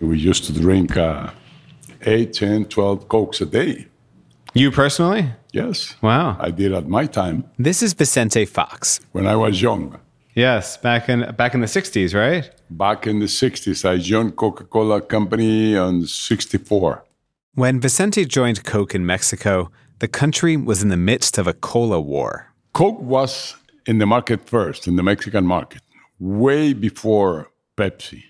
We used to drink uh, 8, 10, 12 Cokes a day. You personally? Yes. Wow. I did at my time This is Vicente Fox. when I was young. Yes, back in back in the 60s, right? Back in the 60s, I joined Coca-Cola Company on 64. When Vicente joined Coke in Mexico, the country was in the midst of a cola war. Coke was in the market first, in the Mexican market, way before Pepsi,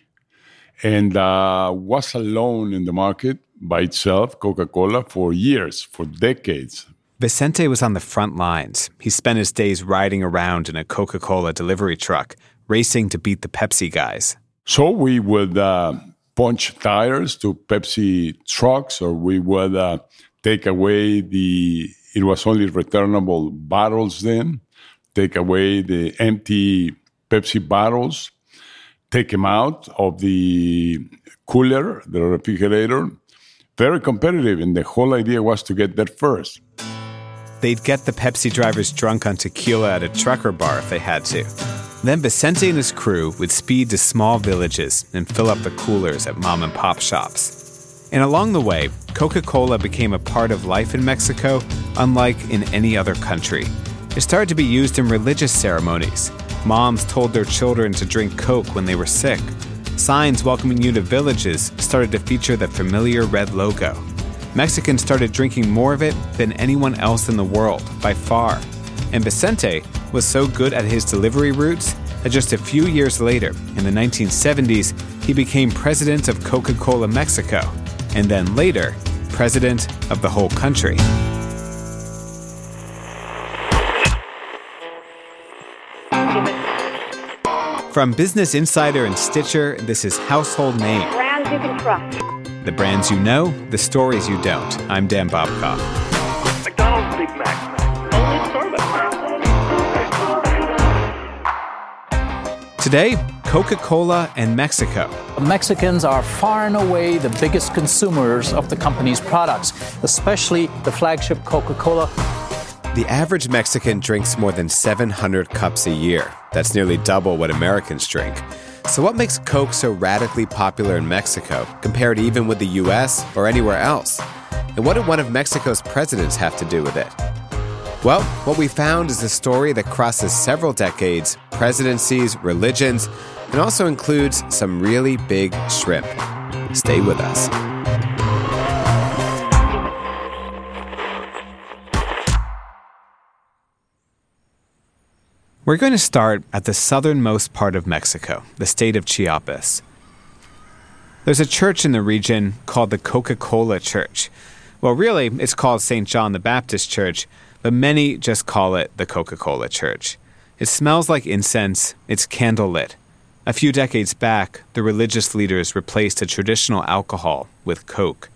and uh, was alone in the market by itself, Coca Cola, for years, for decades. Vicente was on the front lines. He spent his days riding around in a Coca Cola delivery truck, racing to beat the Pepsi guys. So we would uh, punch tires to Pepsi trucks, or we would uh, take away the, it was only returnable bottles then, take away the empty Pepsi bottles, take them out of the cooler, the refrigerator. Very competitive, and the whole idea was to get there first. They'd get the Pepsi drivers drunk on tequila at a trucker bar if they had to. Then Vicente and his crew would speed to small villages and fill up the coolers at mom and pop shops. And along the way, Coca Cola became a part of life in Mexico, unlike in any other country. It started to be used in religious ceremonies. Moms told their children to drink Coke when they were sick. Signs welcoming you to villages started to feature the familiar red logo. Mexicans started drinking more of it than anyone else in the world, by far. And Vicente was so good at his delivery routes that just a few years later, in the 1970s, he became president of Coca Cola Mexico, and then later, president of the whole country. From Business Insider and Stitcher, this is Household Name. Brands you can trust. The brands you know, the stories you don't. I'm Dan Bobkoff. McDonald's Big Mac. Only Starbucks. Today, Coca Cola and Mexico. Mexicans are far and away the biggest consumers of the company's products, especially the flagship Coca Cola. The average Mexican drinks more than 700 cups a year. That's nearly double what Americans drink. So, what makes Coke so radically popular in Mexico, compared even with the US or anywhere else? And what did one of Mexico's presidents have to do with it? Well, what we found is a story that crosses several decades, presidencies, religions, and also includes some really big shrimp. Stay with us. We're going to start at the southernmost part of Mexico, the state of Chiapas. There's a church in the region called the Coca Cola Church. Well, really, it's called St. John the Baptist Church, but many just call it the Coca Cola Church. It smells like incense, it's candlelit. A few decades back, the religious leaders replaced a traditional alcohol with Coke.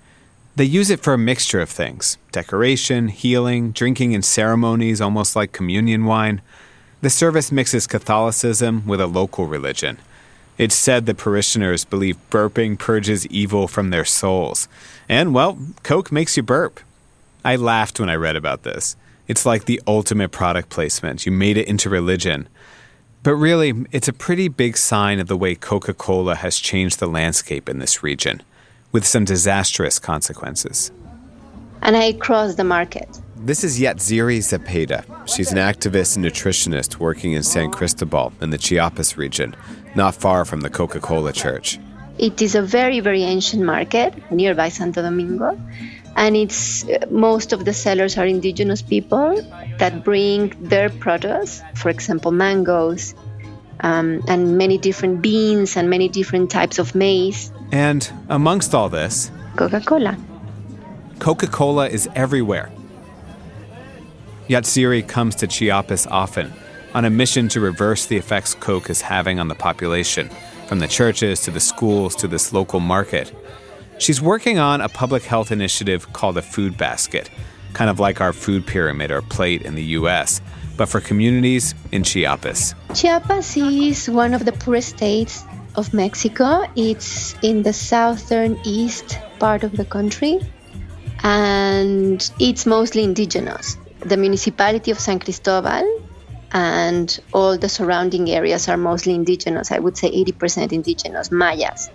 They use it for a mixture of things decoration, healing, drinking in ceremonies, almost like communion wine. The service mixes Catholicism with a local religion. It's said the parishioners believe burping purges evil from their souls. And, well, Coke makes you burp. I laughed when I read about this. It's like the ultimate product placement. You made it into religion. But really, it's a pretty big sign of the way Coca Cola has changed the landscape in this region, with some disastrous consequences. And I crossed the market. This is Yatziri Zepeda. She's an activist and nutritionist working in San Cristobal in the Chiapas region, not far from the Coca Cola church. It is a very, very ancient market nearby Santo Domingo. And it's most of the sellers are indigenous people that bring their produce, for example, mangoes, um, and many different beans and many different types of maize. And amongst all this, Coca Cola. Coca Cola is everywhere. Yatziri comes to Chiapas often on a mission to reverse the effects Coke is having on the population, from the churches to the schools to this local market. She's working on a public health initiative called a food basket, kind of like our food pyramid or plate in the US, but for communities in Chiapas. Chiapas is one of the poorest states of Mexico. It's in the southern east part of the country, and it's mostly indigenous. The municipality of San Cristobal and all the surrounding areas are mostly indigenous. I would say 80% indigenous, Mayas.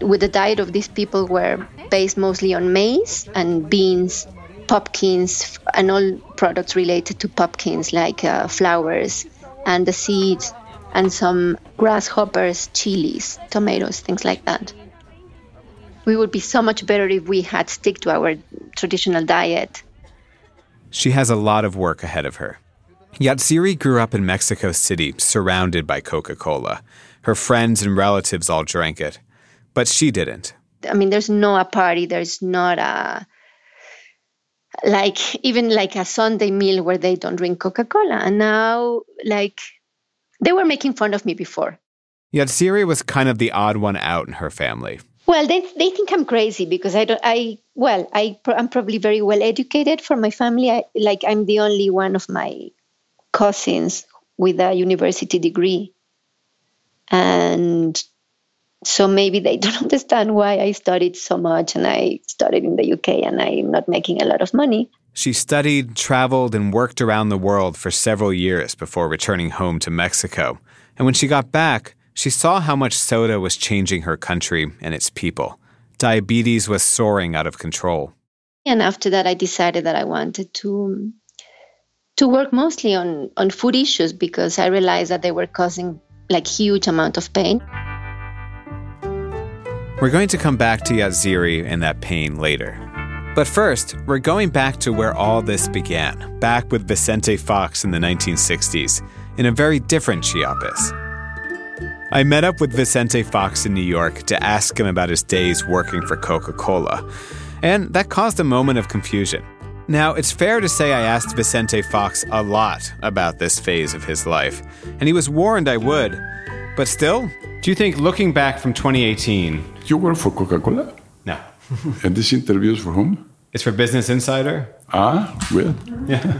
with the diet of these people were based mostly on maize and beans, pumpkins, and all products related to pumpkins like uh, flowers and the seeds and some grasshoppers, chilies, tomatoes, things like that. We would be so much better if we had stick to our traditional diet. She has a lot of work ahead of her. Yatziri grew up in Mexico City, surrounded by Coca Cola. Her friends and relatives all drank it, but she didn't. I mean, there's no a party, there's not a like even like a Sunday meal where they don't drink Coca Cola. And now, like, they were making fun of me before. Yatziri was kind of the odd one out in her family. Well, they they think I'm crazy because I don't. I well, I I'm probably very well educated for my family. I, like I'm the only one of my cousins with a university degree, and so maybe they don't understand why I studied so much and I studied in the UK and I'm not making a lot of money. She studied, traveled, and worked around the world for several years before returning home to Mexico. And when she got back, she saw how much soda was changing her country and its people. Diabetes was soaring out of control. And after that, I decided that I wanted to um, to work mostly on on food issues because I realized that they were causing like huge amount of pain. We're going to come back to Yatziri and that pain later. But first, we're going back to where all this began, back with Vicente Fox in the 1960s, in a very different Chiapas. I met up with Vicente Fox in New York to ask him about his days working for Coca Cola, and that caused a moment of confusion. Now, it's fair to say I asked Vicente Fox a lot about this phase of his life, and he was warned I would. But still, do you think looking back from 2018, You work for Coca Cola? no, And this interview is for whom? it's for Business Insider? Ah, well, Yeah.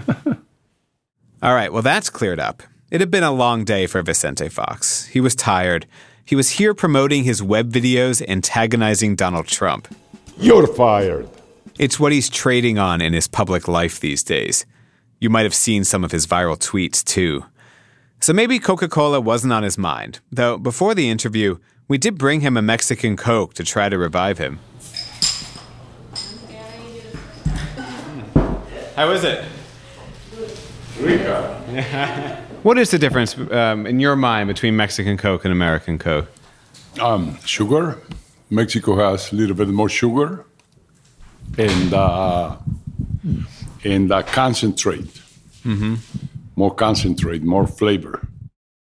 All right, well, that's cleared up. It had been a long day for Vicente Fox. He was tired. He was here promoting his web videos antagonizing Donald Trump. you're fired. It's what he's trading on in his public life these days. You might have seen some of his viral tweets, too. So maybe Coca Cola wasn't on his mind, though before the interview, we did bring him a Mexican Coke to try to revive him. How is it? What is the difference um, in your mind between Mexican Coke and American Coke? Um, sugar. Mexico has a little bit more sugar and uh, and uh, concentrate. More concentrate, more flavor.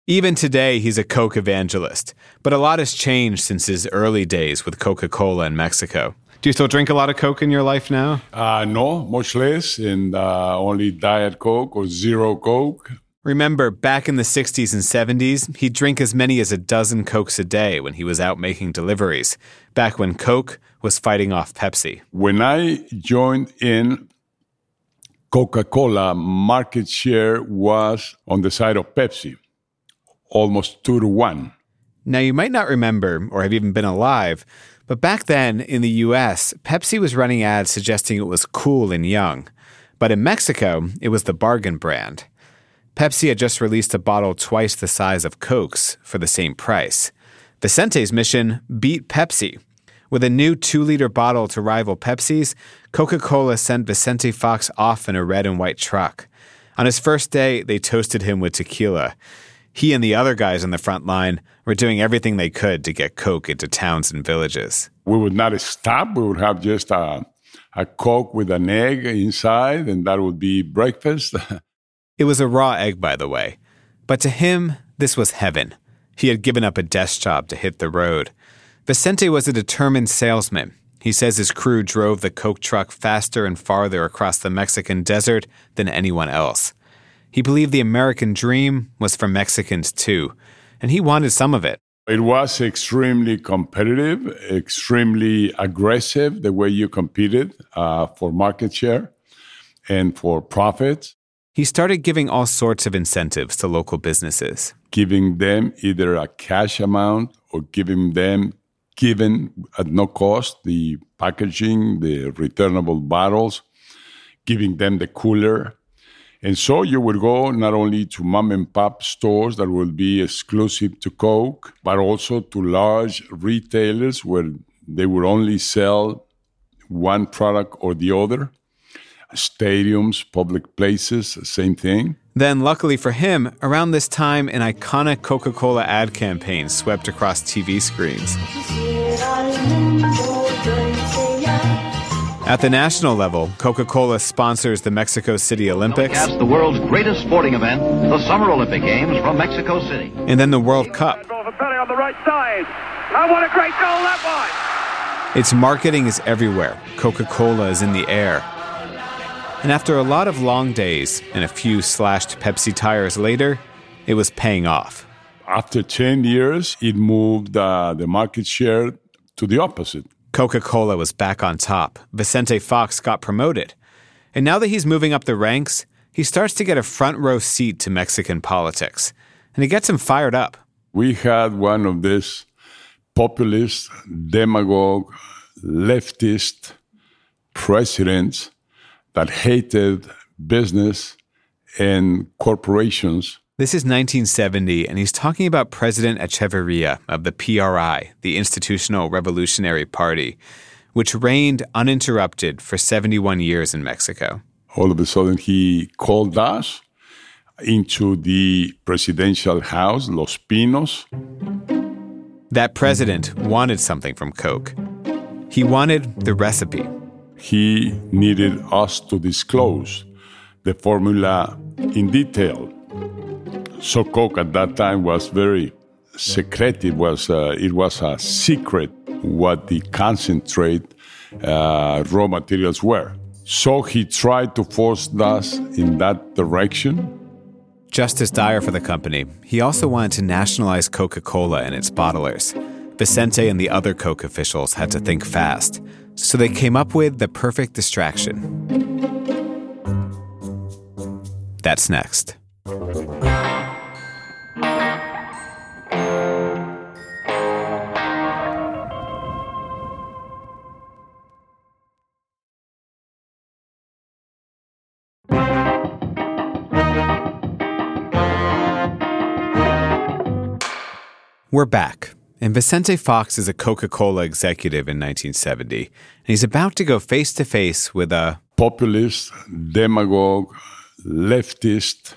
Even today, he's a Coke evangelist, but a lot has changed since his early days with Coca Cola in Mexico. Do you still drink a lot of Coke in your life now? Uh, no, much less, and uh, only Diet Coke or Zero Coke. Remember, back in the 60s and 70s, he'd drink as many as a dozen Cokes a day when he was out making deliveries, back when Coke was fighting off Pepsi. When I joined in, Coca Cola market share was on the side of Pepsi, almost two to one. Now, you might not remember or have even been alive, but back then in the US, Pepsi was running ads suggesting it was cool and young. But in Mexico, it was the bargain brand. Pepsi had just released a bottle twice the size of Coke's for the same price. Vicente's mission beat Pepsi. With a new two liter bottle to rival Pepsi's, Coca Cola sent Vicente Fox off in a red and white truck. On his first day, they toasted him with tequila. He and the other guys on the front line were doing everything they could to get Coke into towns and villages. We would not stop. We would have just a, a Coke with an egg inside, and that would be breakfast. It was a raw egg, by the way. But to him, this was heaven. He had given up a desk job to hit the road. Vicente was a determined salesman. He says his crew drove the Coke truck faster and farther across the Mexican desert than anyone else. He believed the American dream was for Mexicans too, and he wanted some of it. It was extremely competitive, extremely aggressive the way you competed uh, for market share and for profits, He started giving all sorts of incentives to local businesses. giving them either a cash amount or giving them, given at no cost, the packaging, the returnable bottles, giving them the cooler. And so you would go not only to mom and pop stores that will be exclusive to Coke, but also to large retailers where they would only sell one product or the other. Stadiums, public places, same thing. Then, luckily for him, around this time, an iconic Coca Cola ad campaign swept across TV screens. At the national level, Coca Cola sponsors the Mexico City Olympics. Broadcast the world's greatest sporting event, the Summer Olympic Games from Mexico City. And then the World Cup. Goal for Pele on the right side. And what a great goal that was! Its marketing is everywhere. Coca Cola is in the air. And after a lot of long days and a few slashed Pepsi tires later, it was paying off. After 10 years, it moved uh, the market share to the opposite. Coca Cola was back on top. Vicente Fox got promoted. And now that he's moving up the ranks, he starts to get a front row seat to Mexican politics. And it gets him fired up. We had one of these populist, demagogue, leftist presidents that hated business and corporations. This is 1970, and he's talking about President Echeverria of the PRI, the Institutional Revolutionary Party, which reigned uninterrupted for 71 years in Mexico. All of a sudden, he called us into the presidential house, Los Pinos. That president wanted something from Coke. He wanted the recipe. He needed us to disclose the formula in detail. So Coke at that time was very secretive. Was uh, it was a secret what the concentrate uh, raw materials were. So he tried to force us in that direction. Justice Dyer for the company, he also wanted to nationalize Coca Cola and its bottlers. Vicente and the other Coke officials had to think fast, so they came up with the perfect distraction. That's next. We're back, and Vicente Fox is a Coca Cola executive in 1970, and he's about to go face to face with a populist, demagogue, leftist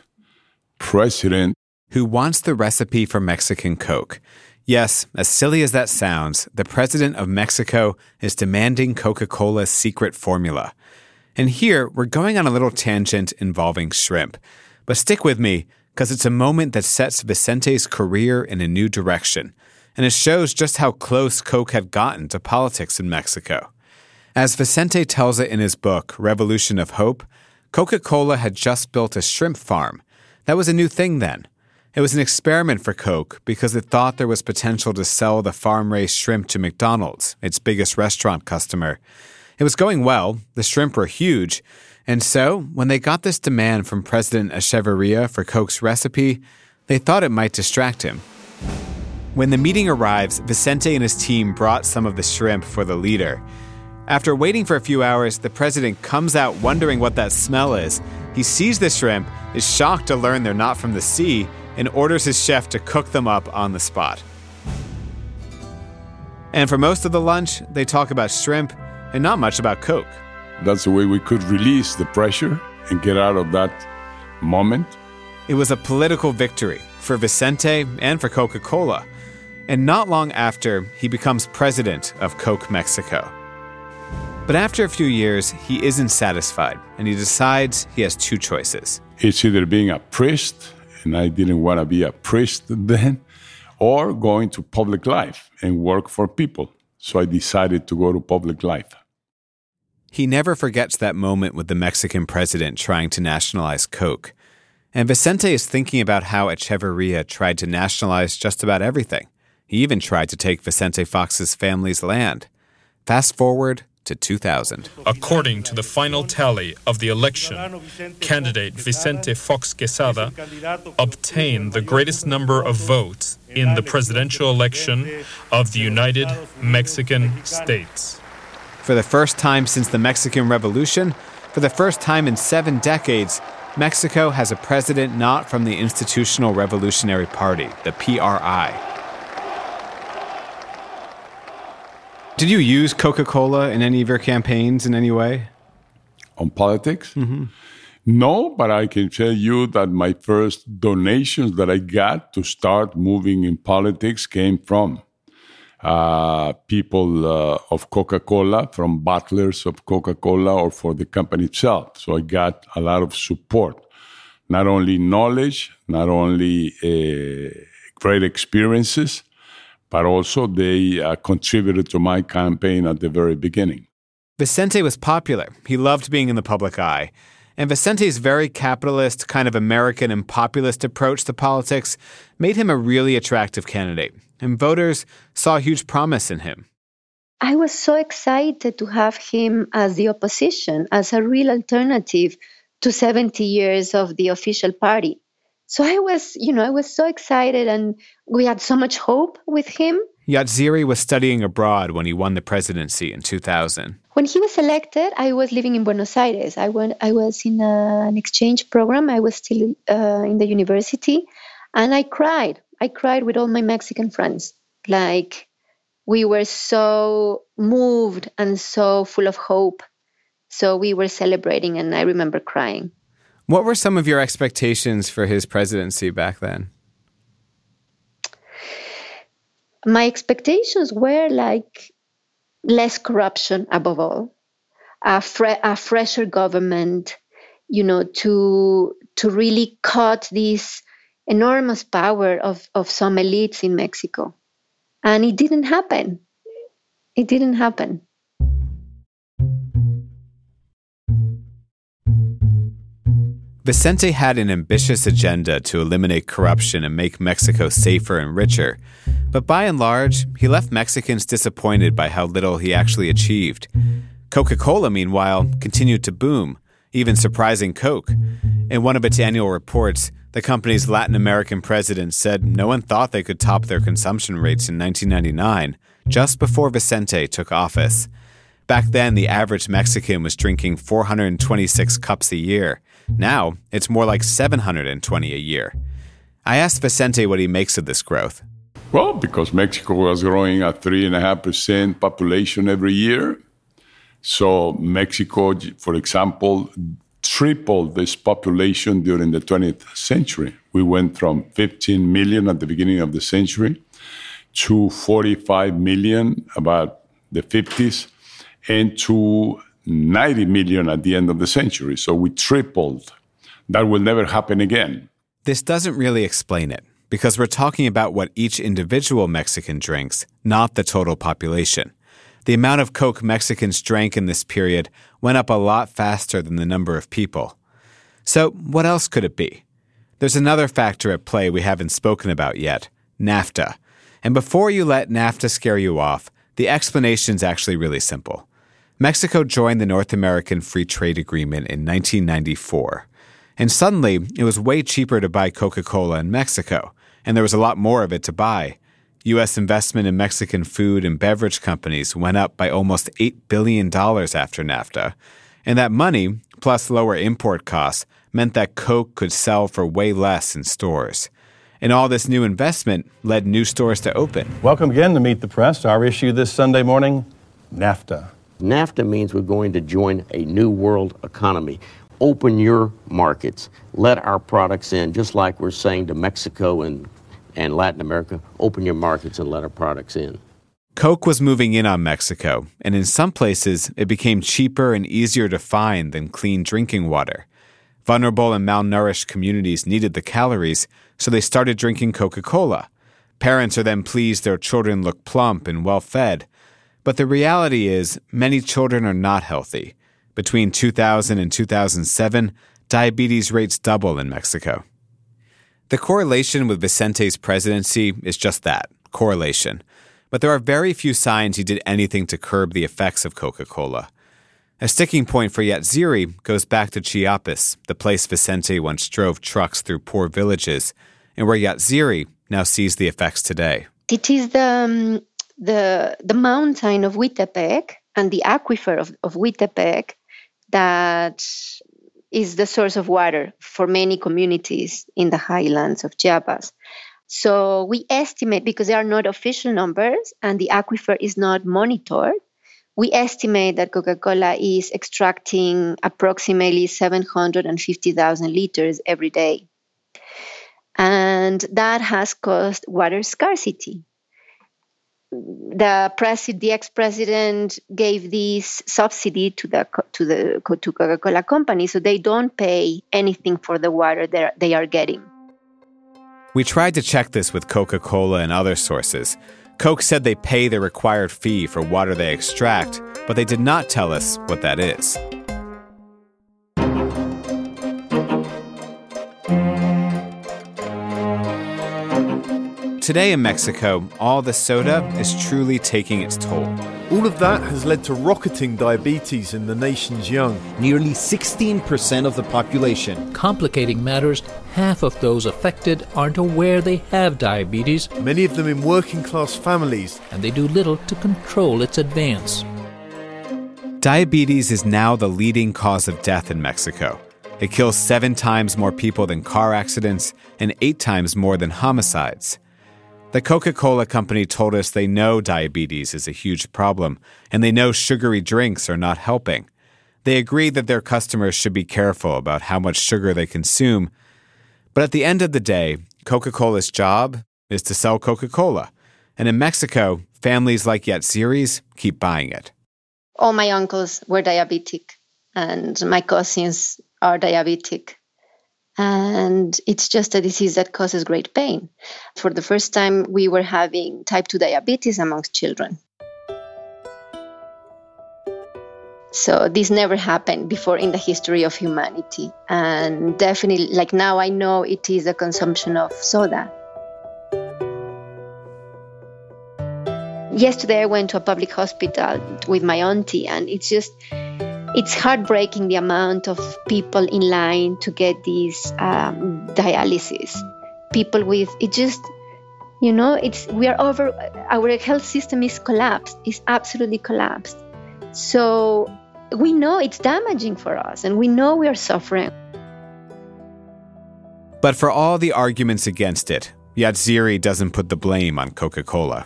president who wants the recipe for Mexican Coke. Yes, as silly as that sounds, the president of Mexico is demanding Coca Cola's secret formula. And here, we're going on a little tangent involving shrimp. But stick with me, because it's a moment that sets Vicente's career in a new direction, and it shows just how close Coke had gotten to politics in Mexico. As Vicente tells it in his book, Revolution of Hope, Coca Cola had just built a shrimp farm. That was a new thing then. It was an experiment for Coke because it thought there was potential to sell the farm raised shrimp to McDonald's, its biggest restaurant customer. It was going well, the shrimp were huge, and so when they got this demand from President Echeverria for Coke's recipe, they thought it might distract him. When the meeting arrives, Vicente and his team brought some of the shrimp for the leader. After waiting for a few hours, the president comes out wondering what that smell is. He sees the shrimp, is shocked to learn they're not from the sea, and orders his chef to cook them up on the spot. And for most of the lunch, they talk about shrimp and not much about Coke. That's the way we could release the pressure and get out of that moment. It was a political victory for Vicente and for Coca Cola. And not long after, he becomes president of Coke Mexico. But after a few years, he isn't satisfied and he decides he has two choices. It's either being a priest, and I didn't want to be a priest then, or going to public life and work for people. So I decided to go to public life. He never forgets that moment with the Mexican president trying to nationalize Coke. And Vicente is thinking about how Echeverria tried to nationalize just about everything. He even tried to take Vicente Fox's family's land. Fast forward to 2000. According to the final tally of the election, candidate Vicente Fox Quesada obtained the greatest number of votes in the presidential election of the United Mexican States. For the first time since the Mexican Revolution, for the first time in seven decades, Mexico has a president not from the Institutional Revolutionary Party, the PRI. Did you use Coca Cola in any of your campaigns in any way? On politics? No, but I can tell you that my first donations that I got to start moving in politics came from uh, people uh, of Coca Cola, from bottlers of Coca Cola, or for the company itself. So I got a lot of support, not only knowledge, not only uh, great experiences, but also they uh, contributed to my campaign at the very beginning. Vicente was popular. He loved being in the public eye. And Vicente's very capitalist, kind of American and populist approach to politics made him a really attractive candidate. And voters saw huge promise in him. I was so excited to have him as the opposition, as a real alternative to 70 years of the official party. So I was, you know, I was so excited and we had so much hope with him. Yatziri was studying abroad when he won the presidency in 2000. When he was elected, I was living in Buenos Aires. I went, I was in a, an exchange program. I was still uh, in the university, and I cried. I cried with all my Mexican friends. Like we were so moved and so full of hope. So we were celebrating, and I remember crying. What were some of your expectations for his presidency back then? My expectations were like less corruption above all, a, fre- a fresher government, you know, to to really cut this enormous power of, of some elites in Mexico. And it didn't happen. It didn't happen. Vicente had an ambitious agenda to eliminate corruption and make Mexico safer and richer. But by and large, he left Mexicans disappointed by how little he actually achieved. Coca Cola, meanwhile, continued to boom, even surprising Coke. In one of its annual reports, the company's Latin American president said no one thought they could top their consumption rates in 1999, just before Vicente took office. Back then, the average Mexican was drinking 426 cups a year. Now, it's more like 720 a year. I asked Vicente what he makes of this growth. Well, because Mexico was growing at 3.5% population every year. So, Mexico, for example, tripled its population during the 20th century. We went from 15 million at the beginning of the century to 45 million about the 50s and to 90 million at the end of the century. So we tripled. That will never happen again. This doesn't really explain it because we're talking about what each individual Mexican drinks, not the total population. The amount of Coke Mexicans drank in this period went up a lot faster than the number of people. So, what else could it be? There's another factor at play we haven't spoken about yet NAFTA. And before you let NAFTA scare you off, the explanation's actually really simple. Mexico joined the North American Free Trade Agreement in 1994. And suddenly, it was way cheaper to buy Coca Cola in Mexico, and there was a lot more of it to buy. U.S. investment in Mexican food and beverage companies went up by almost $8 billion after NAFTA. And that money, plus lower import costs, meant that Coke could sell for way less in stores. And all this new investment led new stores to open. Welcome again to Meet the Press. Our issue this Sunday morning NAFTA. NAFTA means we're going to join a new world economy. Open your markets. Let our products in, just like we're saying to Mexico and, and Latin America. Open your markets and let our products in. Coke was moving in on Mexico, and in some places, it became cheaper and easier to find than clean drinking water. Vulnerable and malnourished communities needed the calories, so they started drinking Coca Cola. Parents are then pleased their children look plump and well fed. But the reality is, many children are not healthy. Between 2000 and 2007, diabetes rates double in Mexico. The correlation with Vicente's presidency is just that correlation. But there are very few signs he did anything to curb the effects of Coca Cola. A sticking point for Yatziri goes back to Chiapas, the place Vicente once drove trucks through poor villages, and where Yatziri now sees the effects today. It is the, um, the, the mountain of Huitepec and the aquifer of, of Huitepec that is the source of water for many communities in the highlands of Chiapas. So we estimate because there are not official numbers and the aquifer is not monitored. We estimate that Coca Cola is extracting approximately 750,000 liters every day. And that has caused water scarcity. The, pres- the ex-president gave this subsidy to the to the to Coca-Cola company, so they don't pay anything for the water they are getting. We tried to check this with Coca Cola and other sources. Coke said they pay the required fee for water they extract, but they did not tell us what that is. Today in Mexico, all the soda is truly taking its toll. All of that has led to rocketing diabetes in the nation's young. Nearly 16% of the population. Complicating matters, half of those affected aren't aware they have diabetes. Many of them in working class families. And they do little to control its advance. Diabetes is now the leading cause of death in Mexico. It kills seven times more people than car accidents and eight times more than homicides. The Coca Cola Company told us they know diabetes is a huge problem, and they know sugary drinks are not helping. They agree that their customers should be careful about how much sugar they consume. But at the end of the day, Coca Cola's job is to sell Coca Cola. And in Mexico, families like Yatziri's keep buying it. All my uncles were diabetic, and my cousins are diabetic and it's just a disease that causes great pain. For the first time, we were having type 2 diabetes amongst children. So this never happened before in the history of humanity. And definitely, like now, I know it is a consumption of soda. Yesterday, I went to a public hospital with my auntie, and it's just it's heartbreaking the amount of people in line to get these um, dialysis. People with it just, you know, it's we are over. Our health system is collapsed. It's absolutely collapsed. So we know it's damaging for us, and we know we are suffering. But for all the arguments against it, Yatziri doesn't put the blame on Coca Cola.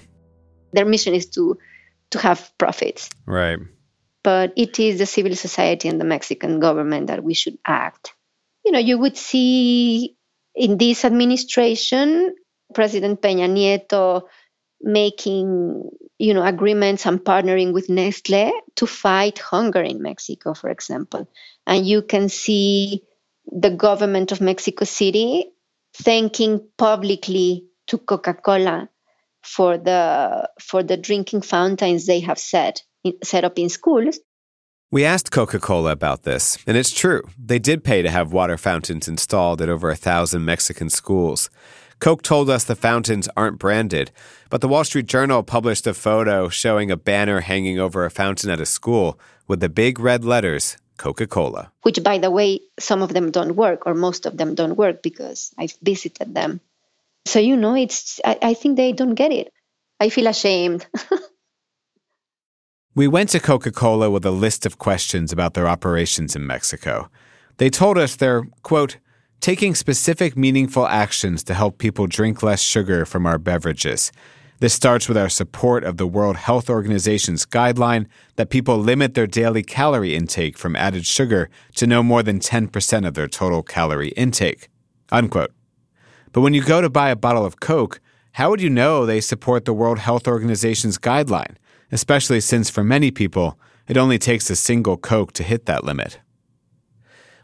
Their mission is to to have profits. Right but it is the civil society and the Mexican government that we should act. You know, you would see in this administration President Peña Nieto making you know agreements and partnering with Nestle to fight hunger in Mexico, for example. And you can see the government of Mexico City thanking publicly to Coca-Cola for the for the drinking fountains they have set set up in schools. We asked Coca Cola about this, and it's true. They did pay to have water fountains installed at over a thousand Mexican schools. Coke told us the fountains aren't branded, but the Wall Street Journal published a photo showing a banner hanging over a fountain at a school with the big red letters Coca Cola. Which, by the way, some of them don't work, or most of them don't work because I've visited them. So, you know, it's, I, I think they don't get it. I feel ashamed. We went to Coca Cola with a list of questions about their operations in Mexico. They told us they're, quote, taking specific meaningful actions to help people drink less sugar from our beverages. This starts with our support of the World Health Organization's guideline that people limit their daily calorie intake from added sugar to no more than 10% of their total calorie intake. Unquote. But when you go to buy a bottle of Coke, how would you know they support the World Health Organization's guideline? Especially since for many people, it only takes a single Coke to hit that limit.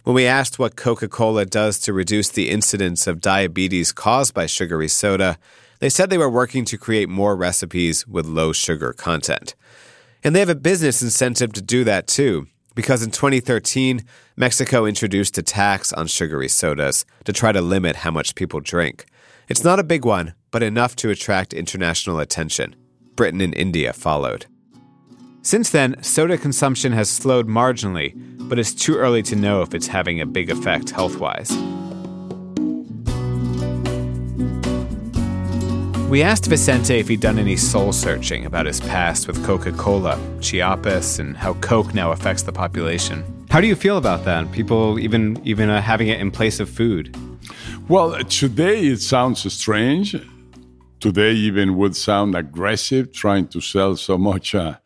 When we asked what Coca Cola does to reduce the incidence of diabetes caused by sugary soda, they said they were working to create more recipes with low sugar content. And they have a business incentive to do that too, because in 2013, Mexico introduced a tax on sugary sodas to try to limit how much people drink. It's not a big one, but enough to attract international attention. Britain and India followed. Since then, soda consumption has slowed marginally, but it's too early to know if it's having a big effect health wise. We asked Vicente if he'd done any soul searching about his past with Coca Cola, Chiapas, and how Coke now affects the population. How do you feel about that? People even even uh, having it in place of food. Well, today it sounds strange. Today even would sound aggressive, trying to sell so much uh,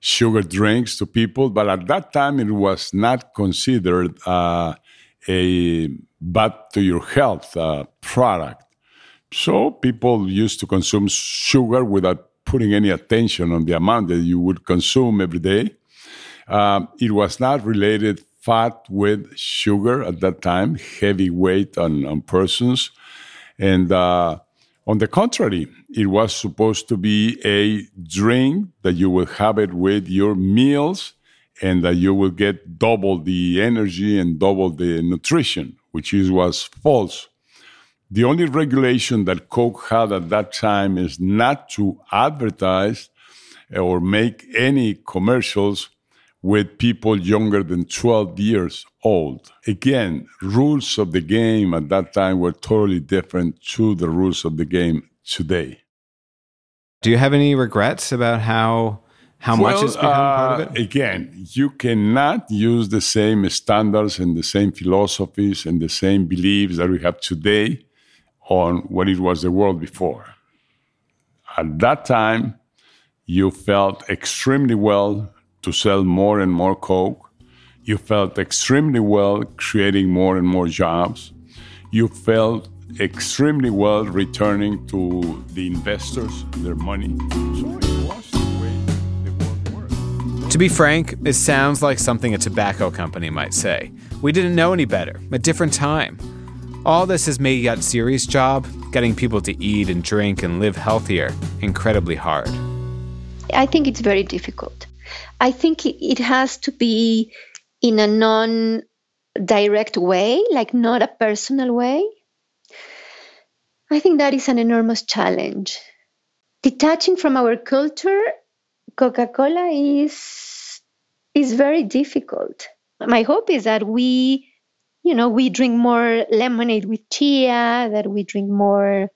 sugar drinks to people. But at that time, it was not considered uh, a bad to your health uh, product. So people used to consume sugar without putting any attention on the amount that you would consume every day. Um, it was not related fat with sugar at that time, heavy weight on, on persons. And uh, on the contrary, it was supposed to be a drink that you will have it with your meals and that you will get double the energy and double the nutrition, which is was false. The only regulation that Coke had at that time is not to advertise or make any commercials with people younger than 12 years old. Again, rules of the game at that time were totally different to the rules of the game today. Do you have any regrets about how how well, much has become uh, part of it? Again, you cannot use the same standards and the same philosophies and the same beliefs that we have today on what it was the world before. At that time, you felt extremely well to sell more and more Coke. You felt extremely well creating more and more jobs. You felt extremely well returning to the investors their money. To be frank, it sounds like something a tobacco company might say. We didn't know any better, a different time. All this has made Yatziri's job, getting people to eat and drink and live healthier, incredibly hard. I think it's very difficult. I think it has to be in a non direct way, like not a personal way. I think that is an enormous challenge. Detaching from our culture, Coca Cola is, is very difficult. My hope is that we, you know, we drink more lemonade with chia, that we drink more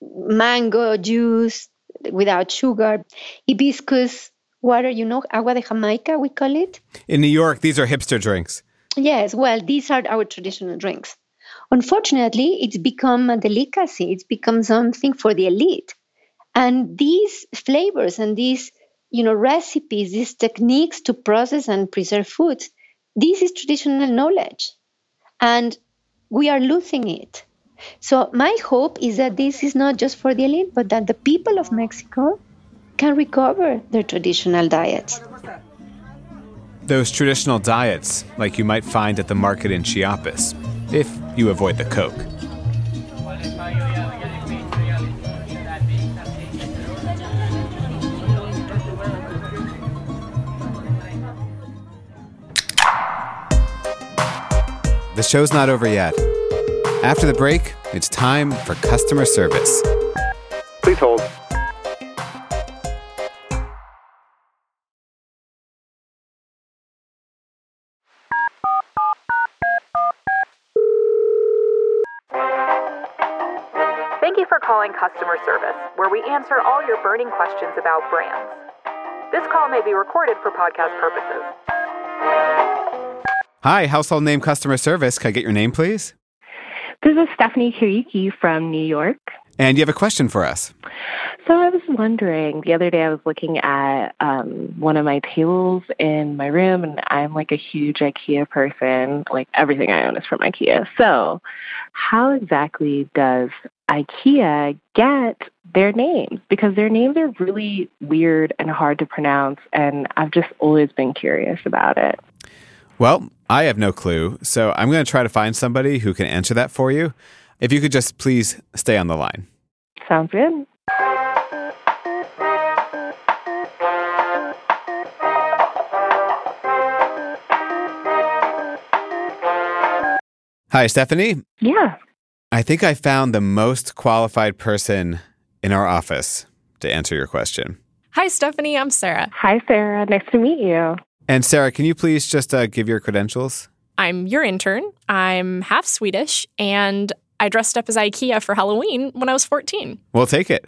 mango juice without sugar, hibiscus water, you know, agua de Jamaica, we call it. In New York, these are hipster drinks. Yes, well, these are our traditional drinks. Unfortunately, it's become a delicacy, it's become something for the elite. And these flavors and these you know recipes these techniques to process and preserve foods this is traditional knowledge and we are losing it so my hope is that this is not just for the elite but that the people of mexico can recover their traditional diets. Those traditional diets, like you might find at the market in Chiapas, if you avoid the Coke. The show's not over yet. After the break, it's time for customer service. Please hold. Customer service, where we answer all your burning questions about brands. This call may be recorded for podcast purposes. Hi, household name customer service. Can I get your name, please? This is Stephanie Kiriki from New York. And you have a question for us. So I was wondering, the other day I was looking at um, one of my tables in my room, and I'm like a huge IKEA person. Like everything I own is from IKEA. So, how exactly does IKEA get their names? Because their names are really weird and hard to pronounce, and I've just always been curious about it. Well, I have no clue, so I'm going to try to find somebody who can answer that for you. If you could just please stay on the line. Sounds good. Hi, Stephanie. Yeah. I think I found the most qualified person in our office to answer your question. Hi, Stephanie. I'm Sarah. Hi, Sarah. Nice to meet you. And Sarah, can you please just uh, give your credentials? I'm your intern. I'm half Swedish, and I dressed up as IKEA for Halloween when I was 14. We'll take it.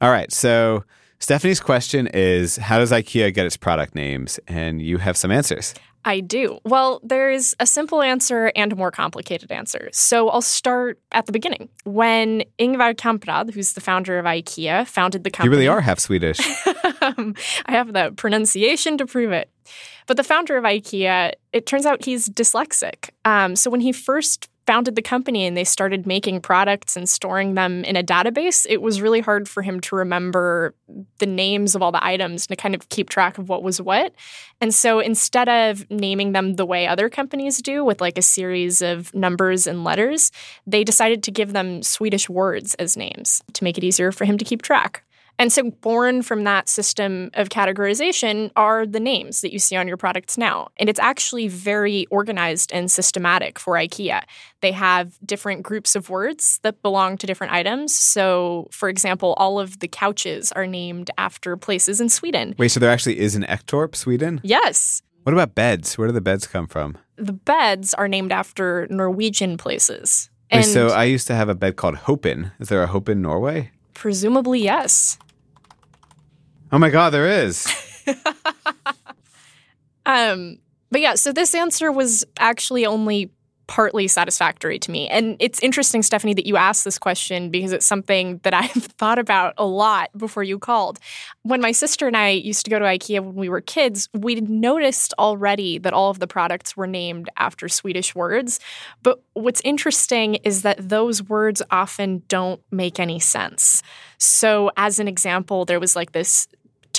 All right. So, Stephanie's question is How does IKEA get its product names? And you have some answers. I do. Well, there's a simple answer and a more complicated answer. So I'll start at the beginning. When Ingvar Kamprad, who's the founder of IKEA, founded the company. You really are half Swedish. I have the pronunciation to prove it. But the founder of IKEA, it turns out he's dyslexic. Um, so when he first founded the company and they started making products and storing them in a database, it was really hard for him to remember the names of all the items and to kind of keep track of what was what. And so instead of naming them the way other companies do with like a series of numbers and letters, they decided to give them Swedish words as names to make it easier for him to keep track. And so, born from that system of categorization are the names that you see on your products now. And it's actually very organized and systematic for IKEA. They have different groups of words that belong to different items. So, for example, all of the couches are named after places in Sweden. Wait, so there actually is an Ektorp, Sweden? Yes. What about beds? Where do the beds come from? The beds are named after Norwegian places. Wait, so I used to have a bed called Hopen. Is there a Hopen Norway? Presumably, yes. Oh my God, there is. um, but yeah, so this answer was actually only partly satisfactory to me. And it's interesting, Stephanie, that you asked this question because it's something that I've thought about a lot before you called. When my sister and I used to go to IKEA when we were kids, we noticed already that all of the products were named after Swedish words. But what's interesting is that those words often don't make any sense. So, as an example, there was like this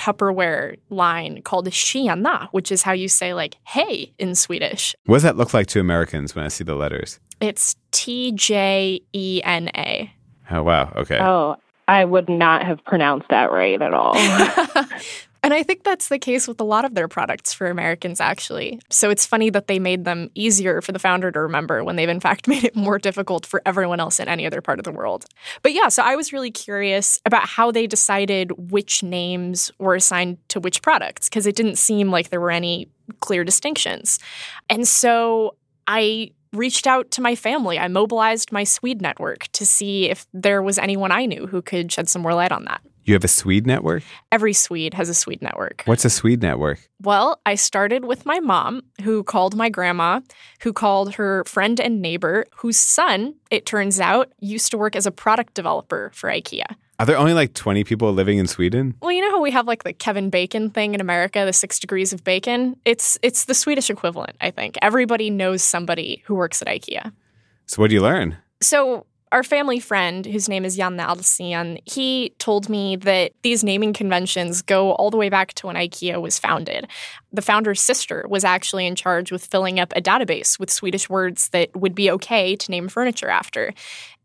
Tupperware line called Tjena, which is how you say like hey in Swedish. What does that look like to Americans when I see the letters? It's T J E N A. Oh wow, okay. Oh, I would not have pronounced that right at all. And I think that's the case with a lot of their products for Americans, actually. So it's funny that they made them easier for the founder to remember when they've in fact made it more difficult for everyone else in any other part of the world. But yeah, so I was really curious about how they decided which names were assigned to which products, because it didn't seem like there were any clear distinctions. And so I reached out to my family. I mobilized my Swede network to see if there was anyone I knew who could shed some more light on that. You have a Swede network? Every Swede has a Swede network. What's a Swede network? Well, I started with my mom, who called my grandma, who called her friend and neighbor, whose son, it turns out, used to work as a product developer for IKEA. Are there only like 20 people living in Sweden? Well, you know how we have like the Kevin Bacon thing in America, the 6 degrees of bacon? It's it's the Swedish equivalent, I think. Everybody knows somebody who works at IKEA. So what do you learn? So our family friend, whose name is Jan Alsian, he told me that these naming conventions go all the way back to when IKEA was founded. The founder's sister was actually in charge with filling up a database with Swedish words that would be okay to name furniture after.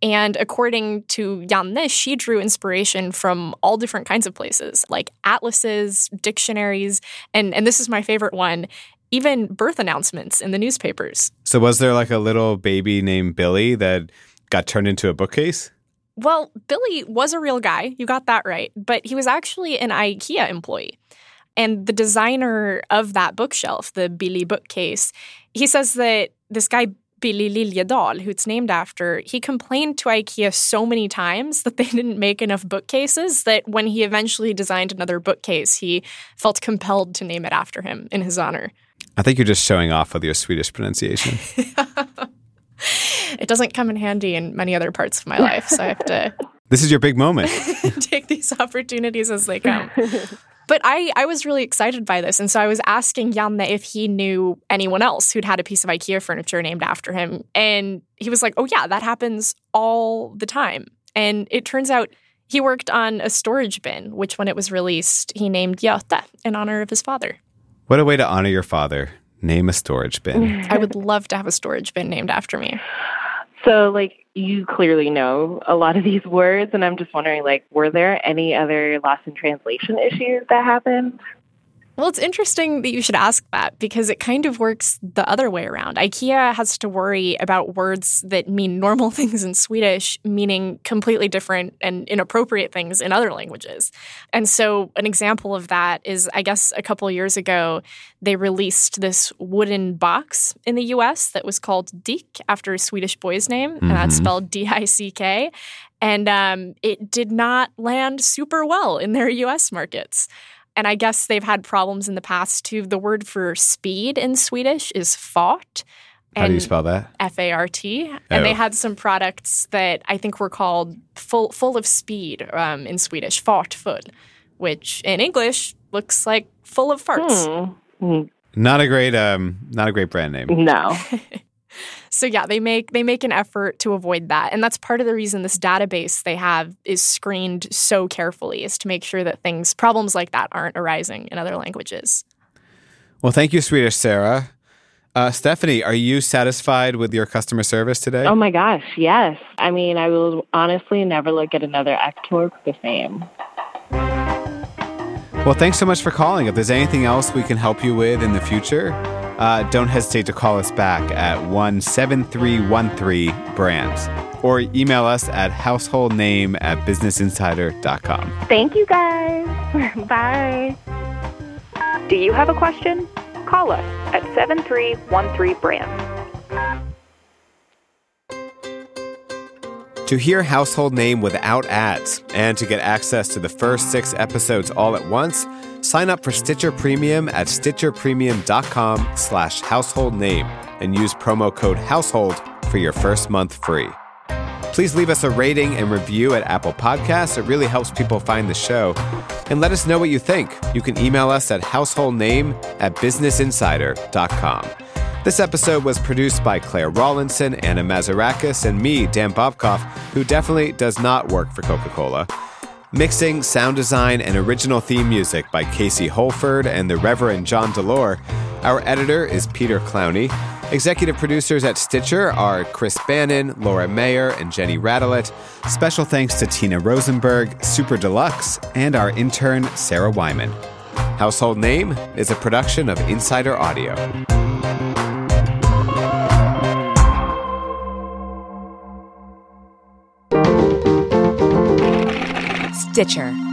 And according to Janne, she drew inspiration from all different kinds of places, like atlases, dictionaries, and, and this is my favorite one, even birth announcements in the newspapers. So was there like a little baby named Billy that got turned into a bookcase? Well, Billy was a real guy. You got that right. But he was actually an IKEA employee. And the designer of that bookshelf, the Billy bookcase, he says that this guy, Billy Liljedahl, who it's named after, he complained to IKEA so many times that they didn't make enough bookcases that when he eventually designed another bookcase, he felt compelled to name it after him in his honor. I think you're just showing off with your Swedish pronunciation. it doesn't come in handy in many other parts of my life. So I have to. this is your big moment. take these opportunities as they come. But I, I was really excited by this. And so I was asking Janne if he knew anyone else who'd had a piece of IKEA furniture named after him. And he was like, oh, yeah, that happens all the time. And it turns out he worked on a storage bin, which when it was released, he named Göte in honor of his father. What a way to honor your father. Name a storage bin. I would love to have a storage bin named after me. So, like, you clearly know a lot of these words, and I'm just wondering, like, were there any other loss in translation issues that happened? Well, it's interesting that you should ask that because it kind of works the other way around. IKEA has to worry about words that mean normal things in Swedish, meaning completely different and inappropriate things in other languages. And so, an example of that is I guess a couple years ago, they released this wooden box in the US that was called Dick after a Swedish boy's name, mm-hmm. and that's mm-hmm. spelled D I C K. And um, it did not land super well in their US markets. And I guess they've had problems in the past too. The word for speed in Swedish is fart. How do you spell that? F A R T. And Oh. they had some products that I think were called full full of speed um, in Swedish, fartfull, which in English looks like full of farts. Not a great, um, not a great brand name. No. So yeah, they make they make an effort to avoid that. And that's part of the reason this database they have is screened so carefully is to make sure that things problems like that aren't arising in other languages. Well, thank you, Swedish Sarah. Uh, Stephanie, are you satisfied with your customer service today? Oh my gosh, yes. I mean, I will honestly never look at another Ektorp the same. Well, thanks so much for calling. If there's anything else we can help you with in the future, uh, don't hesitate to call us back at 17313 brands or email us at householdname at businessinsider.com. Thank you guys. Bye. Do you have a question? Call us at 7313 Brands. To hear Household Name without ads and to get access to the first six episodes all at once, sign up for Stitcher Premium at stitcherpremium.com slash household name and use promo code household for your first month free. Please leave us a rating and review at Apple Podcasts. It really helps people find the show. And let us know what you think. You can email us at householdname at businessinsider.com. This episode was produced by Claire Rawlinson, Anna Mazarakis, and me, Dan Bobkoff, who definitely does not work for Coca Cola. Mixing, sound design, and original theme music by Casey Holford and the Reverend John DeLore. Our editor is Peter Clowney. Executive producers at Stitcher are Chris Bannon, Laura Mayer, and Jenny Radelet. Special thanks to Tina Rosenberg, Super Deluxe, and our intern, Sarah Wyman. Household Name is a production of Insider Audio. Stitcher.